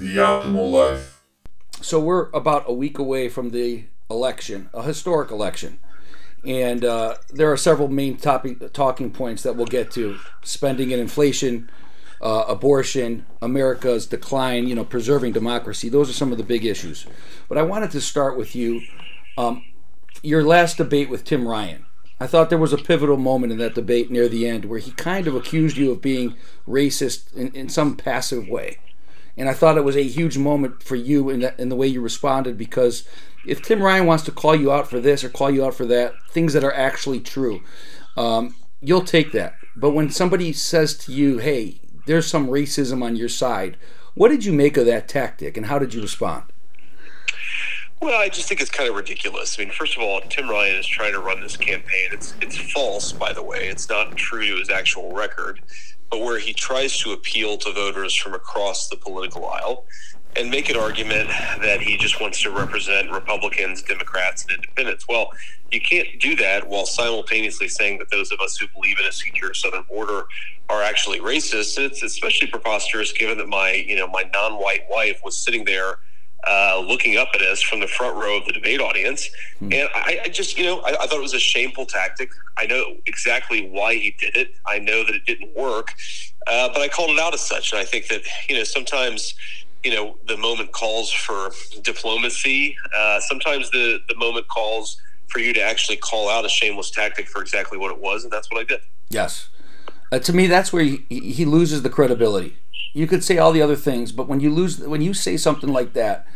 the optimal life. So we're about a week away from the election, a historic election. And uh, there are several main topic, talking points that we'll get to spending and inflation, uh, abortion, America's decline, you know, preserving democracy. Those are some of the big issues. But I wanted to start with you. Um, your last debate with Tim Ryan. I thought there was a pivotal moment in that debate near the end where he kind of accused you of being racist in, in some passive way. And I thought it was a huge moment for you in, the, in the way you responded because if Tim Ryan wants to call you out for this or call you out for that, things that are actually true, um, you'll take that. But when somebody says to you, hey, there's some racism on your side, what did you make of that tactic and how did you respond? Well, I just think it's kind of ridiculous. I mean, first of all, Tim Ryan is trying to run this campaign. It's it's false, by the way. It's not true to his actual record, but where he tries to appeal to voters from across the political aisle and make an argument that he just wants to represent Republicans, Democrats, and independents. Well, you can't do that while simultaneously saying that those of us who believe in a secure southern border are actually racist. It's especially preposterous given that my, you know, my non-white wife was sitting there uh, looking up at us from the front row of the debate audience. Mm. And I, I, just, you know, I, I, thought it was a shameful tactic. I know exactly why he did it. I know that it didn't work, uh, but I called it out as such. And I think that, you know, sometimes, you know, the moment calls for diplomacy. Uh, sometimes the, the moment calls for you to actually call out a shameless tactic for exactly what it was. And that's what I did. Yes. Uh, to me, that's where he, he loses the credibility you could say all the other things, but when you lose, when you say something like that,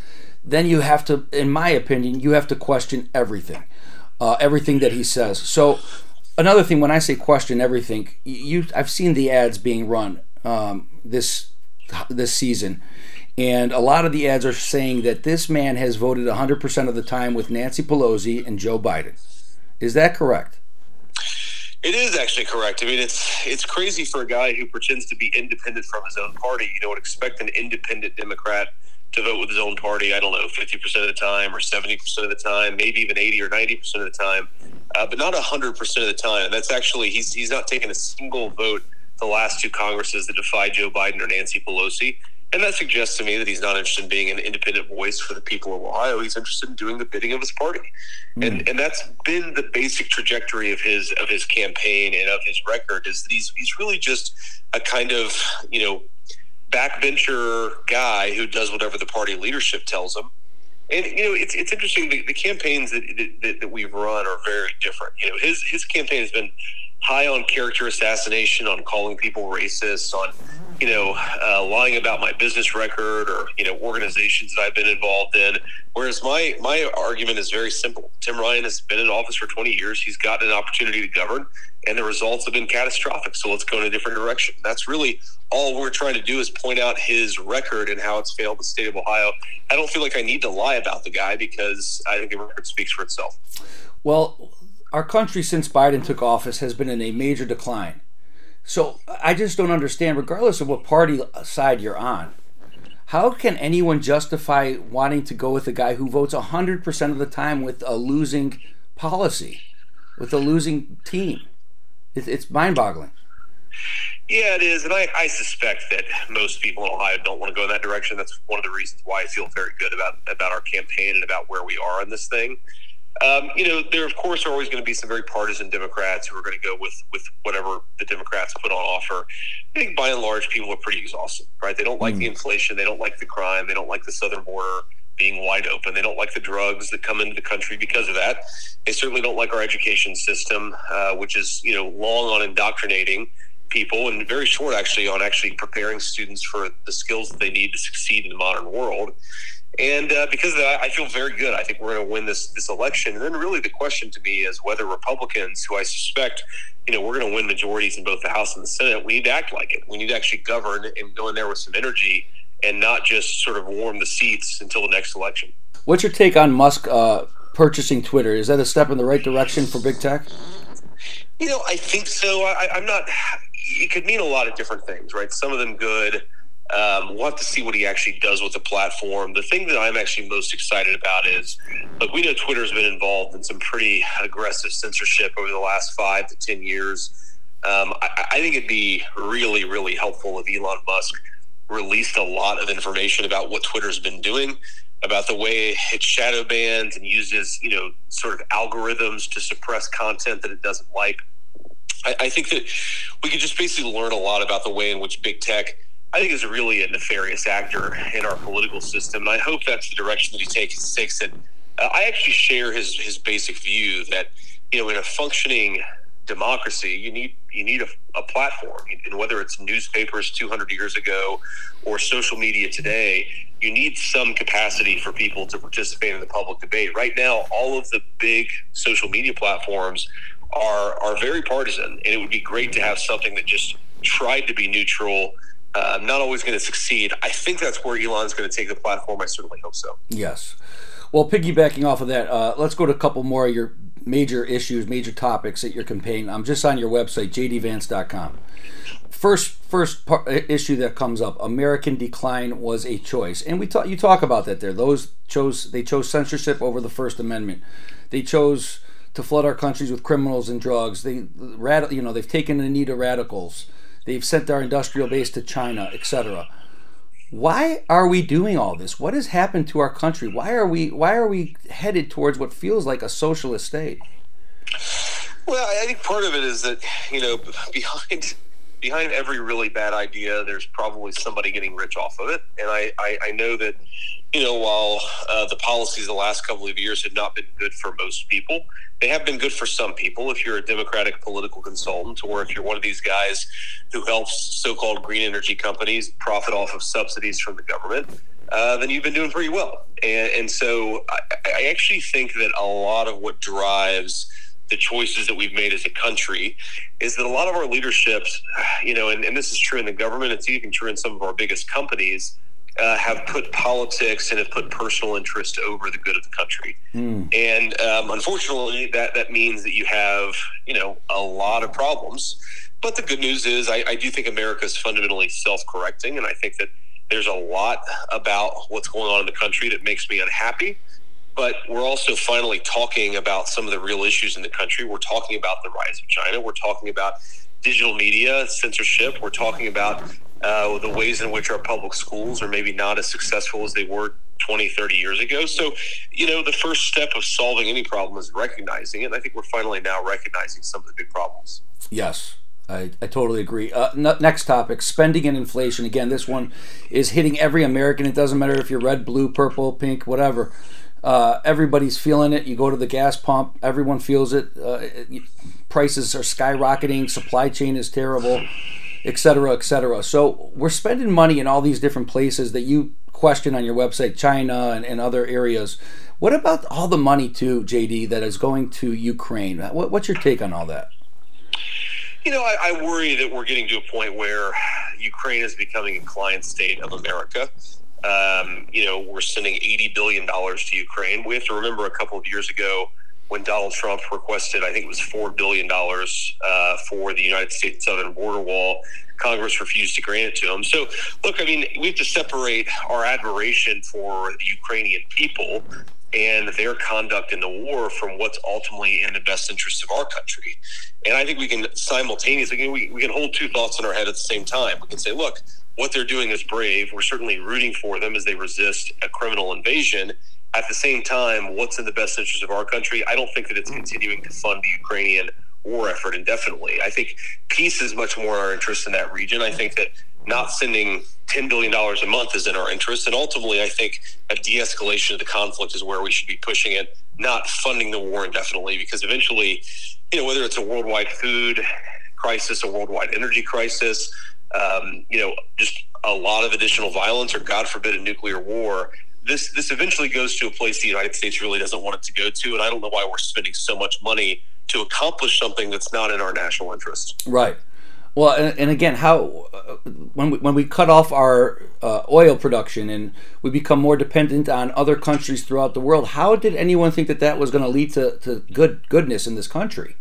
then you have to, in my opinion, you have to question everything, uh, everything that he says. So another thing, when I say question everything, you, I've seen the ads being run um, this this season, and a lot of the ads are saying that this man has voted 100% of the time with Nancy Pelosi and Joe Biden. Is that correct? It is actually correct. I mean, it's it's crazy for a guy who pretends to be independent from his own party. You would expect an independent Democrat to vote with his own party. I don't know, fifty percent of the time, or seventy percent of the time, maybe even eighty or ninety percent of the time, uh, but not hundred percent of the time. That's actually he's he's not taken a single vote the last two Congresses that defied Joe Biden or Nancy Pelosi. And that suggests to me that he's not interested in being an independent voice for the people of Ohio. He's interested in doing the bidding of his party, mm. and and that's been the basic trajectory of his of his campaign and of his record. Is that he's he's really just a kind of you know backbencher guy who does whatever the party leadership tells him. And you know, it's it's interesting. The, the campaigns that, that, that we've run are very different. You know, his his campaign has been high on character assassination, on calling people racist, on you know uh, lying about my business record or you know organizations that I've been involved in. Whereas my my argument is very simple. Tim Ryan has been in office for 20 years. He's gotten an opportunity to govern, and the results have been catastrophic. So let's go in a different direction. That's really all we're trying to do is point out his record and how it's failed the state of Ohio. I don't feel like I need to lie about the guy because I think the record speaks for itself. Well, our country since Biden took office has been in a major decline. So I just don't understand, regardless of what party side you're on, how can anyone justify wanting to go with a guy who votes 100% of the time with a losing policy, with a losing team? It's mind boggling. Yeah, it is. And I, I suspect that most people in Ohio don't want to go in that direction. That's one of the reasons why I feel very good about, about our campaign and about where we are in this thing. Um, you know, there of course are always going to be some very partisan Democrats who are going to go with with whatever the Democrats put on offer. I think by and large, people are pretty exhausted, right? They don't like mm. the inflation, they don't like the crime, they don't like the southern border being wide open, they don't like the drugs that come into the country because of that. They certainly don't like our education system, uh, which is you know long on indoctrinating people and very short actually on actually preparing students for the skills that they need to succeed in the modern world. And uh, because of that, I feel very good. I think we're going to win this this election. And then, really, the question to me is whether Republicans, who I suspect, you know, we're going to win majorities in both the House and the Senate, we need to act like it. We need to actually govern and go in there with some energy, and not just sort of warm the seats until the next election. What's your take on Musk uh, purchasing Twitter? Is that a step in the right direction for big tech? You know, I think so. I, I'm not. It could mean a lot of different things, right? Some of them good um, we'll have to see what he actually does with the platform. The thing that I'm actually most excited about is, look, we know Twitter's been involved in some pretty aggressive censorship over the last five to ten years. Um, I, I, think it'd be really, really helpful if Elon Musk released a lot of information about what Twitter's been doing, about the way it shadow bans and uses, you know, sort of algorithms to suppress content that it doesn't like. I, I think that we could just basically learn a lot about the way in which big tech, I think, is really a nefarious actor in our political system. And I hope that's the direction that he takes. takes it. Uh, I actually share his his basic view that you know in a functioning democracy, you need you need a, a, platform, and whether it's newspapers 200 years ago or social media today, you need some capacity for people to participate in the public debate. Right now, all of the big social media platforms are are very partisan, and it would be great to have something that just tried to be neutral. Uh, I'm not always going to succeed. I think that's where Elon's going to take the platform. I certainly hope so. Yes. Well, piggybacking off of that, uh, let's go to a couple more of your major issues, major topics at your campaign. I'm just on your website, jdvance.com. First, first part, issue that comes up: American decline was a choice, and we talk. You talk about that there. Those chose they chose censorship over the First Amendment. They chose to flood our countries with criminals and drugs. They, you know, they've taken the knee to radicals. They've sent our industrial base to China, etc. Why are we doing all this? What has happened to our country? Why are we why are we headed towards what feels like a socialist state? Well, I think part of it is that you know behind behind every really bad idea, there's probably somebody getting rich off of it, and I I, I know that you know, while uh, the policies the last couple of years have not been good for most people, they have been good for some people. If you're a Democratic political consultant, or if you're one of these guys who helps so-called green energy companies profit off of subsidies from the government, uh, then you've been doing pretty well. And, and so, I, I actually think that a lot of what drives the choices that we've made as a country is that a lot of our leaderships, you know, and, and this is true in the government, it's even true in some of our biggest companies uh, have put politics and have put personal interest over the good of the country. Mm. And um, unfortunately, that, that means that you have, you know, a lot of problems. But the good news is I, I do think America is fundamentally self-correcting. And I think that there's a lot about what's going on in the country that makes me unhappy. But we're also finally talking about some of the real issues in the country. We're talking about the rise of China. We're talking about digital media, censorship. We're talking about uh, the ways in which our public schools are maybe not as successful as they were 20, 30 years ago. So, you know, the first step of solving any problem is recognizing it. And I think we're finally now recognizing some of the big problems. Yes. I, I totally agree. Uh, n- next topic spending and inflation. Again, this one is hitting every American. It doesn't matter if you're red, blue, purple, pink, whatever. Uh, everybody's feeling it. You go to the gas pump, everyone feels it. Uh, it prices are skyrocketing, supply chain is terrible et cetera, et cetera. So we're spending money in all these different places that you question on your website, China and, and other areas. What about all the money too, JD, that is going to Ukraine? What, what's your take on all that? You know, I, I, worry that we're getting to a point where Ukraine is becoming a client state of America. Um, you know, we're sending $80 billion to Ukraine. We have to remember a couple of years ago, when Donald Trump requested, I think it was $4 billion uh, for the United States southern border wall. Congress refused to grant it to him. So, look, I mean, we have to separate our admiration for the Ukrainian people and their conduct in the war from what's ultimately in the best interest of our country. And I think we can simultaneously, we, we can hold two thoughts in our head at the same time. We can say, look, what they're doing is brave. We're certainly rooting for them as they resist a criminal invasion at the same time, what's in the best interest of our country? I don't think that it's mm. continuing to fund the Ukrainian war effort indefinitely. I think peace is much more our interest in that region. I think that not sending $10 billion a month is in our interest. And ultimately, I think a de escalation of the conflict is where we should be pushing it, not funding the war indefinitely, because eventually, you know, whether it's a worldwide food crisis, a worldwide energy crisis, um, you know, just a lot of additional violence, or God forbid, a nuclear war, this this eventually goes to a place the United States really doesn't want it to go to, and I don't know why we're spending so much money to accomplish something that's not in our national interest. Right. Well, and, and again, how uh, when we, when we cut off our uh, oil production and we become more dependent on other countries throughout the world, how did anyone think that that was going to lead to, to good goodness in this country?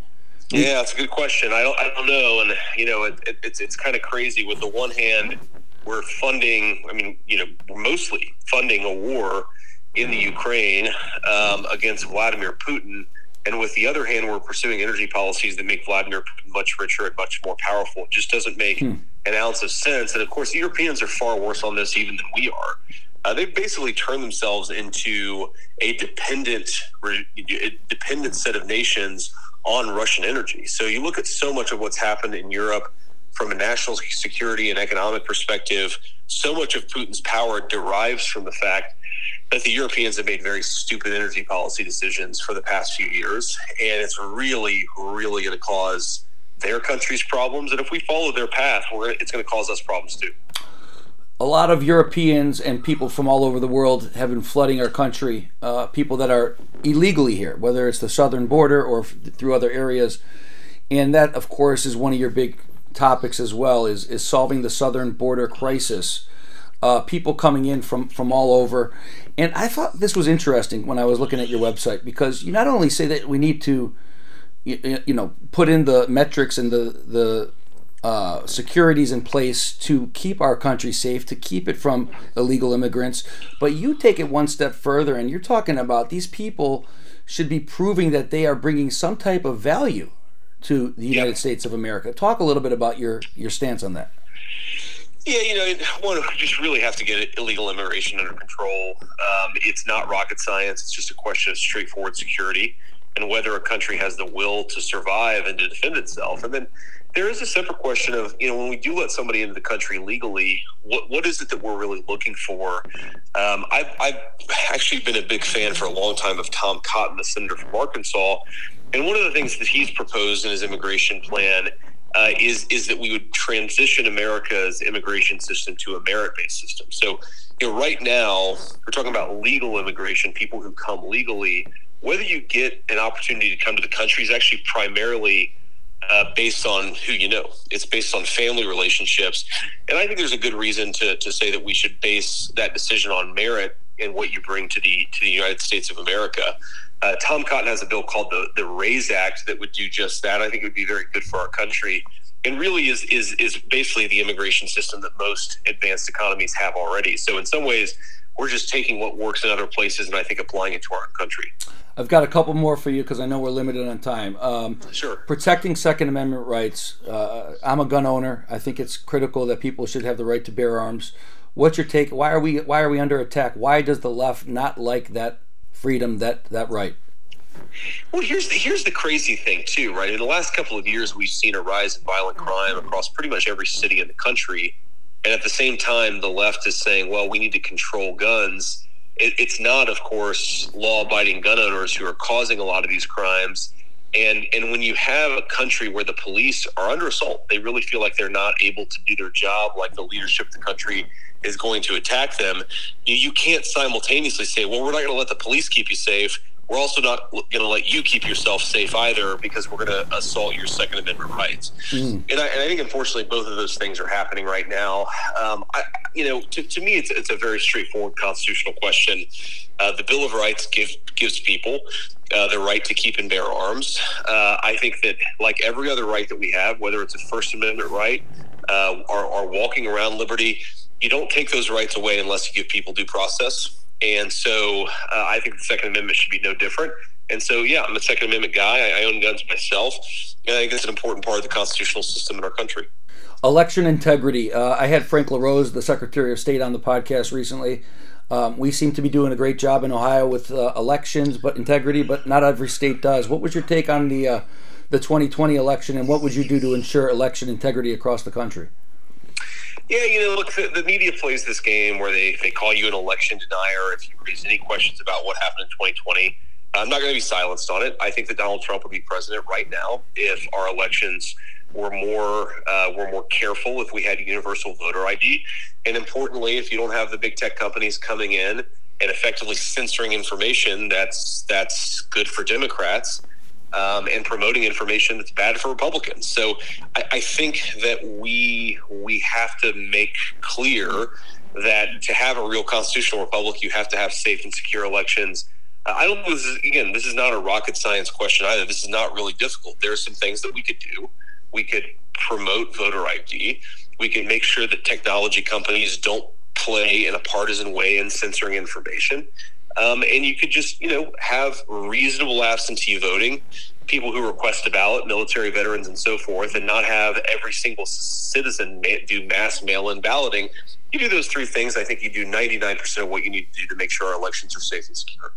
Yeah, it's a good question. I don't, I don't know, and you know, it, it, it's it's kind of crazy. With the one hand, we're funding, I mean, you know, we're mostly funding a war in the Ukraine um, against Vladimir Putin. And with the other hand, we're pursuing energy policies that make Vladimir much richer and much more powerful. It just doesn't make hmm. an ounce of sense. And of course, the Europeans are far worse on this even than we are. Uh, they've basically turned themselves into a dependent, a dependent set of nations on Russian energy. So you look at so much of what's happened in Europe from a national security and economic perspective. So much of Putin's power derives from the fact that the Europeans have made very stupid energy policy decisions for the past few years, and it's really, really going to cause their country's problems. And if we follow their path, it's going to cause us problems too. A lot of Europeans and people from all over the world have been flooding our country. Uh, people that are illegally here, whether it's the southern border or f- through other areas, and that, of course, is one of your big topics as well. Is is solving the southern border crisis uh, people coming in from from all over. And I thought this was interesting when I was looking at your website because you not only say that we need to, you, you know, put in the metrics and the the uh, securities in place to keep our country safe, to keep it from illegal immigrants, but you take it one step further and you're talking about these people should be proving that they are bringing some type of value to the United yep. States of America. Talk a little bit about your your stance on that. Yeah, you know, one just really have to get illegal immigration under control. Um, it's not rocket science. It's just a question of straightforward security and whether a country has the will to survive and to defend itself. And then there is a separate question of, you know, when we do let somebody into the country legally, what what is it that we're really looking for? Um, I've, I've actually been a big fan for a long time of Tom Cotton, the senator from Arkansas. And one of the things that he's proposed in his immigration plan uh, is is that we would transition America's immigration system to a merit based system. So, you know, right now we're talking about legal immigration, people who come legally. Whether you get an opportunity to come to the country is actually primarily uh, based on who you know. It's based on family relationships, and I think there's a good reason to to say that we should base that decision on merit and what you bring to the to the United States of America. Uh, Tom Cotton has a bill called the the RAISE Act that would do just that. I think it would be very good for our country, and really is is is basically the immigration system that most advanced economies have already. So in some ways, we're just taking what works in other places and I think applying it to our country. I've got a couple more for you because I know we're limited on time. Um, sure. Protecting Second Amendment rights. Uh, I'm a gun owner. I think it's critical that people should have the right to bear arms. What's your take? Why are we Why are we under attack? Why does the left not like that freedom, that that right? Well, here's the, here's the crazy thing too, right? In the last couple of years, we've seen a rise in violent crime across pretty much every city in the country, and at the same time, the left is saying, "Well, we need to control guns." It, it's not, of course, law-abiding gun owners who are causing a lot of these crimes. And and when you have a country where the police are under assault, they really feel like they're not able to do their job, like the leadership of the country is going to attack them. You, you can't simultaneously say, "Well, we're not going to let the police keep you safe." We're also not going to let you keep yourself safe either because we're going to assault your Second Amendment rights. Mm. And, I, and, I, think, unfortunately, both of those things are happening right now. Um, I, you know, to, to me, it's, it's a very straightforward constitutional question. Uh, the Bill of Rights give, gives people uh, the right to keep and bear arms. Uh, I think that, like every other right that we have, whether it's a First Amendment right uh, or, or walking around liberty, you don't take those rights away unless you give people due process. And so uh, I think the Second Amendment should be no different. And so, yeah, I'm a Second Amendment guy. I, I own guns myself. And I think it's an important part of the constitutional system in our country. Election integrity. Uh, I had Frank LaRose, the Secretary of State, on the podcast recently. Um, we seem to be doing a great job in Ohio with uh, elections, but integrity, but not every state does. What was your take on the uh, the 2020 election, and what would you do to ensure election integrity across the country? Yeah, you know, look, the, the, media plays this game where they, they call you an election denier if you raise any questions about what happened in 2020. I'm not going to be silenced on it. I think that Donald Trump would be president right now if our elections were more uh, were more careful, if we had universal voter ID, and importantly, if you don't have the big tech companies coming in and effectively censoring information that's that's good for Democrats um, and promoting information that's bad for Republicans. So I, I think that we we have to make clear that to have a real constitutional republic, you have to have safe and secure elections. Uh, I don't know. This is, again, this is not a rocket science question either. This is not really difficult. There are some things that we could do. We could promote voter ID. We can make sure that technology companies don't play in a partisan way in censoring information. Um, and you could just, you know, have reasonable absentee voting, people who request a ballot, military veterans, and so forth, and not have every single citizen do mass mail-in balloting. You do those three things, I think you do 99% of what you need to do to make sure our elections are safe and secure.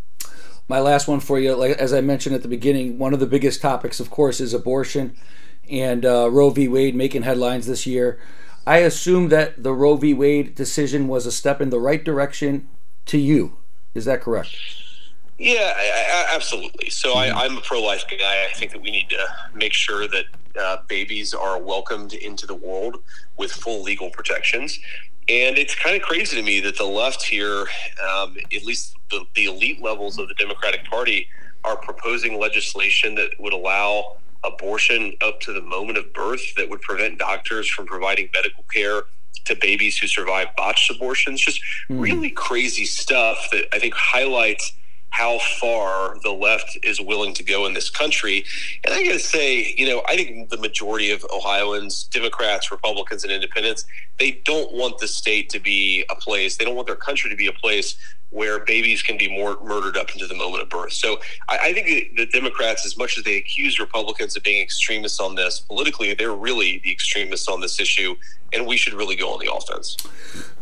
My last one for you, like as I mentioned at the beginning, one of the biggest topics, of course, is abortion, and uh, Roe v. Wade making headlines this year. I assume that the Roe v. Wade decision was a step in the right direction to you. Is that correct? Yeah, I, I, absolutely. So I, am a pro-life guy. I think that we need to make sure that uh, babies are welcomed into the world with full legal protections. And it's kind of crazy to me that the left here, um, at least the, the elite levels of the Democratic Party, are proposing legislation that would allow abortion up to the moment of birth that would prevent doctors from providing medical care to babies who survive botched abortions. Just mm. really crazy stuff that I think highlights how far the left is willing to go in this country. And I got to say, you know, I think the majority of Ohioans, Democrats, Republicans, and independents, they don't want the state to be a place, they don't want their country to be a place where babies can be more murdered up into the moment of birth. So I, I think the Democrats, as much as they accuse Republicans of being extremists on this, politically, they're really the extremists on this issue, and we should really go on the offense.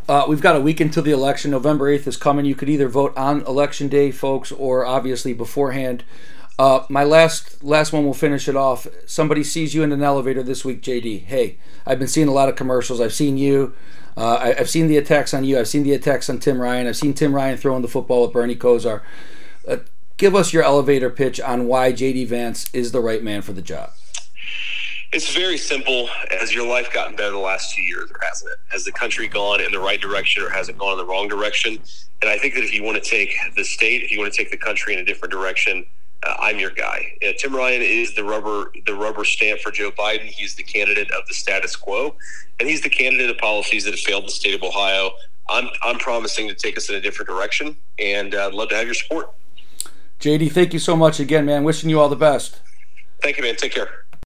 Uh, we've got a week until the election. November 8th is coming. You could either vote on election day, folks, or obviously beforehand. Uh, my last last one will finish it off. Somebody sees you in an elevator this week, JD. Hey, I've been seeing a lot of commercials. I've seen you. Uh, I, have seen the attacks on you. I've seen the attacks on Tim Ryan. I've seen Tim Ryan throwing the football with Bernie Kosar. Uh, give us your elevator pitch on why JD Vance is the right man for the job. It's very simple. Has your life gotten better the last two years, or hasn't it? Has the country gone in the right direction, or has it gone in the wrong direction? And I think that if you want to take the state, if you want to take the country in a different direction, uh, I'm your guy. Uh, Tim Ryan is the rubber the rubber stamp for Joe Biden. He's the candidate of the status quo, and he's the candidate of policies that have failed the state of Ohio. I'm I'm promising to take us in a different direction, and uh, I'd love to have your support. JD, thank you so much again, man. Wishing you all the best. Thank you, man. Take care.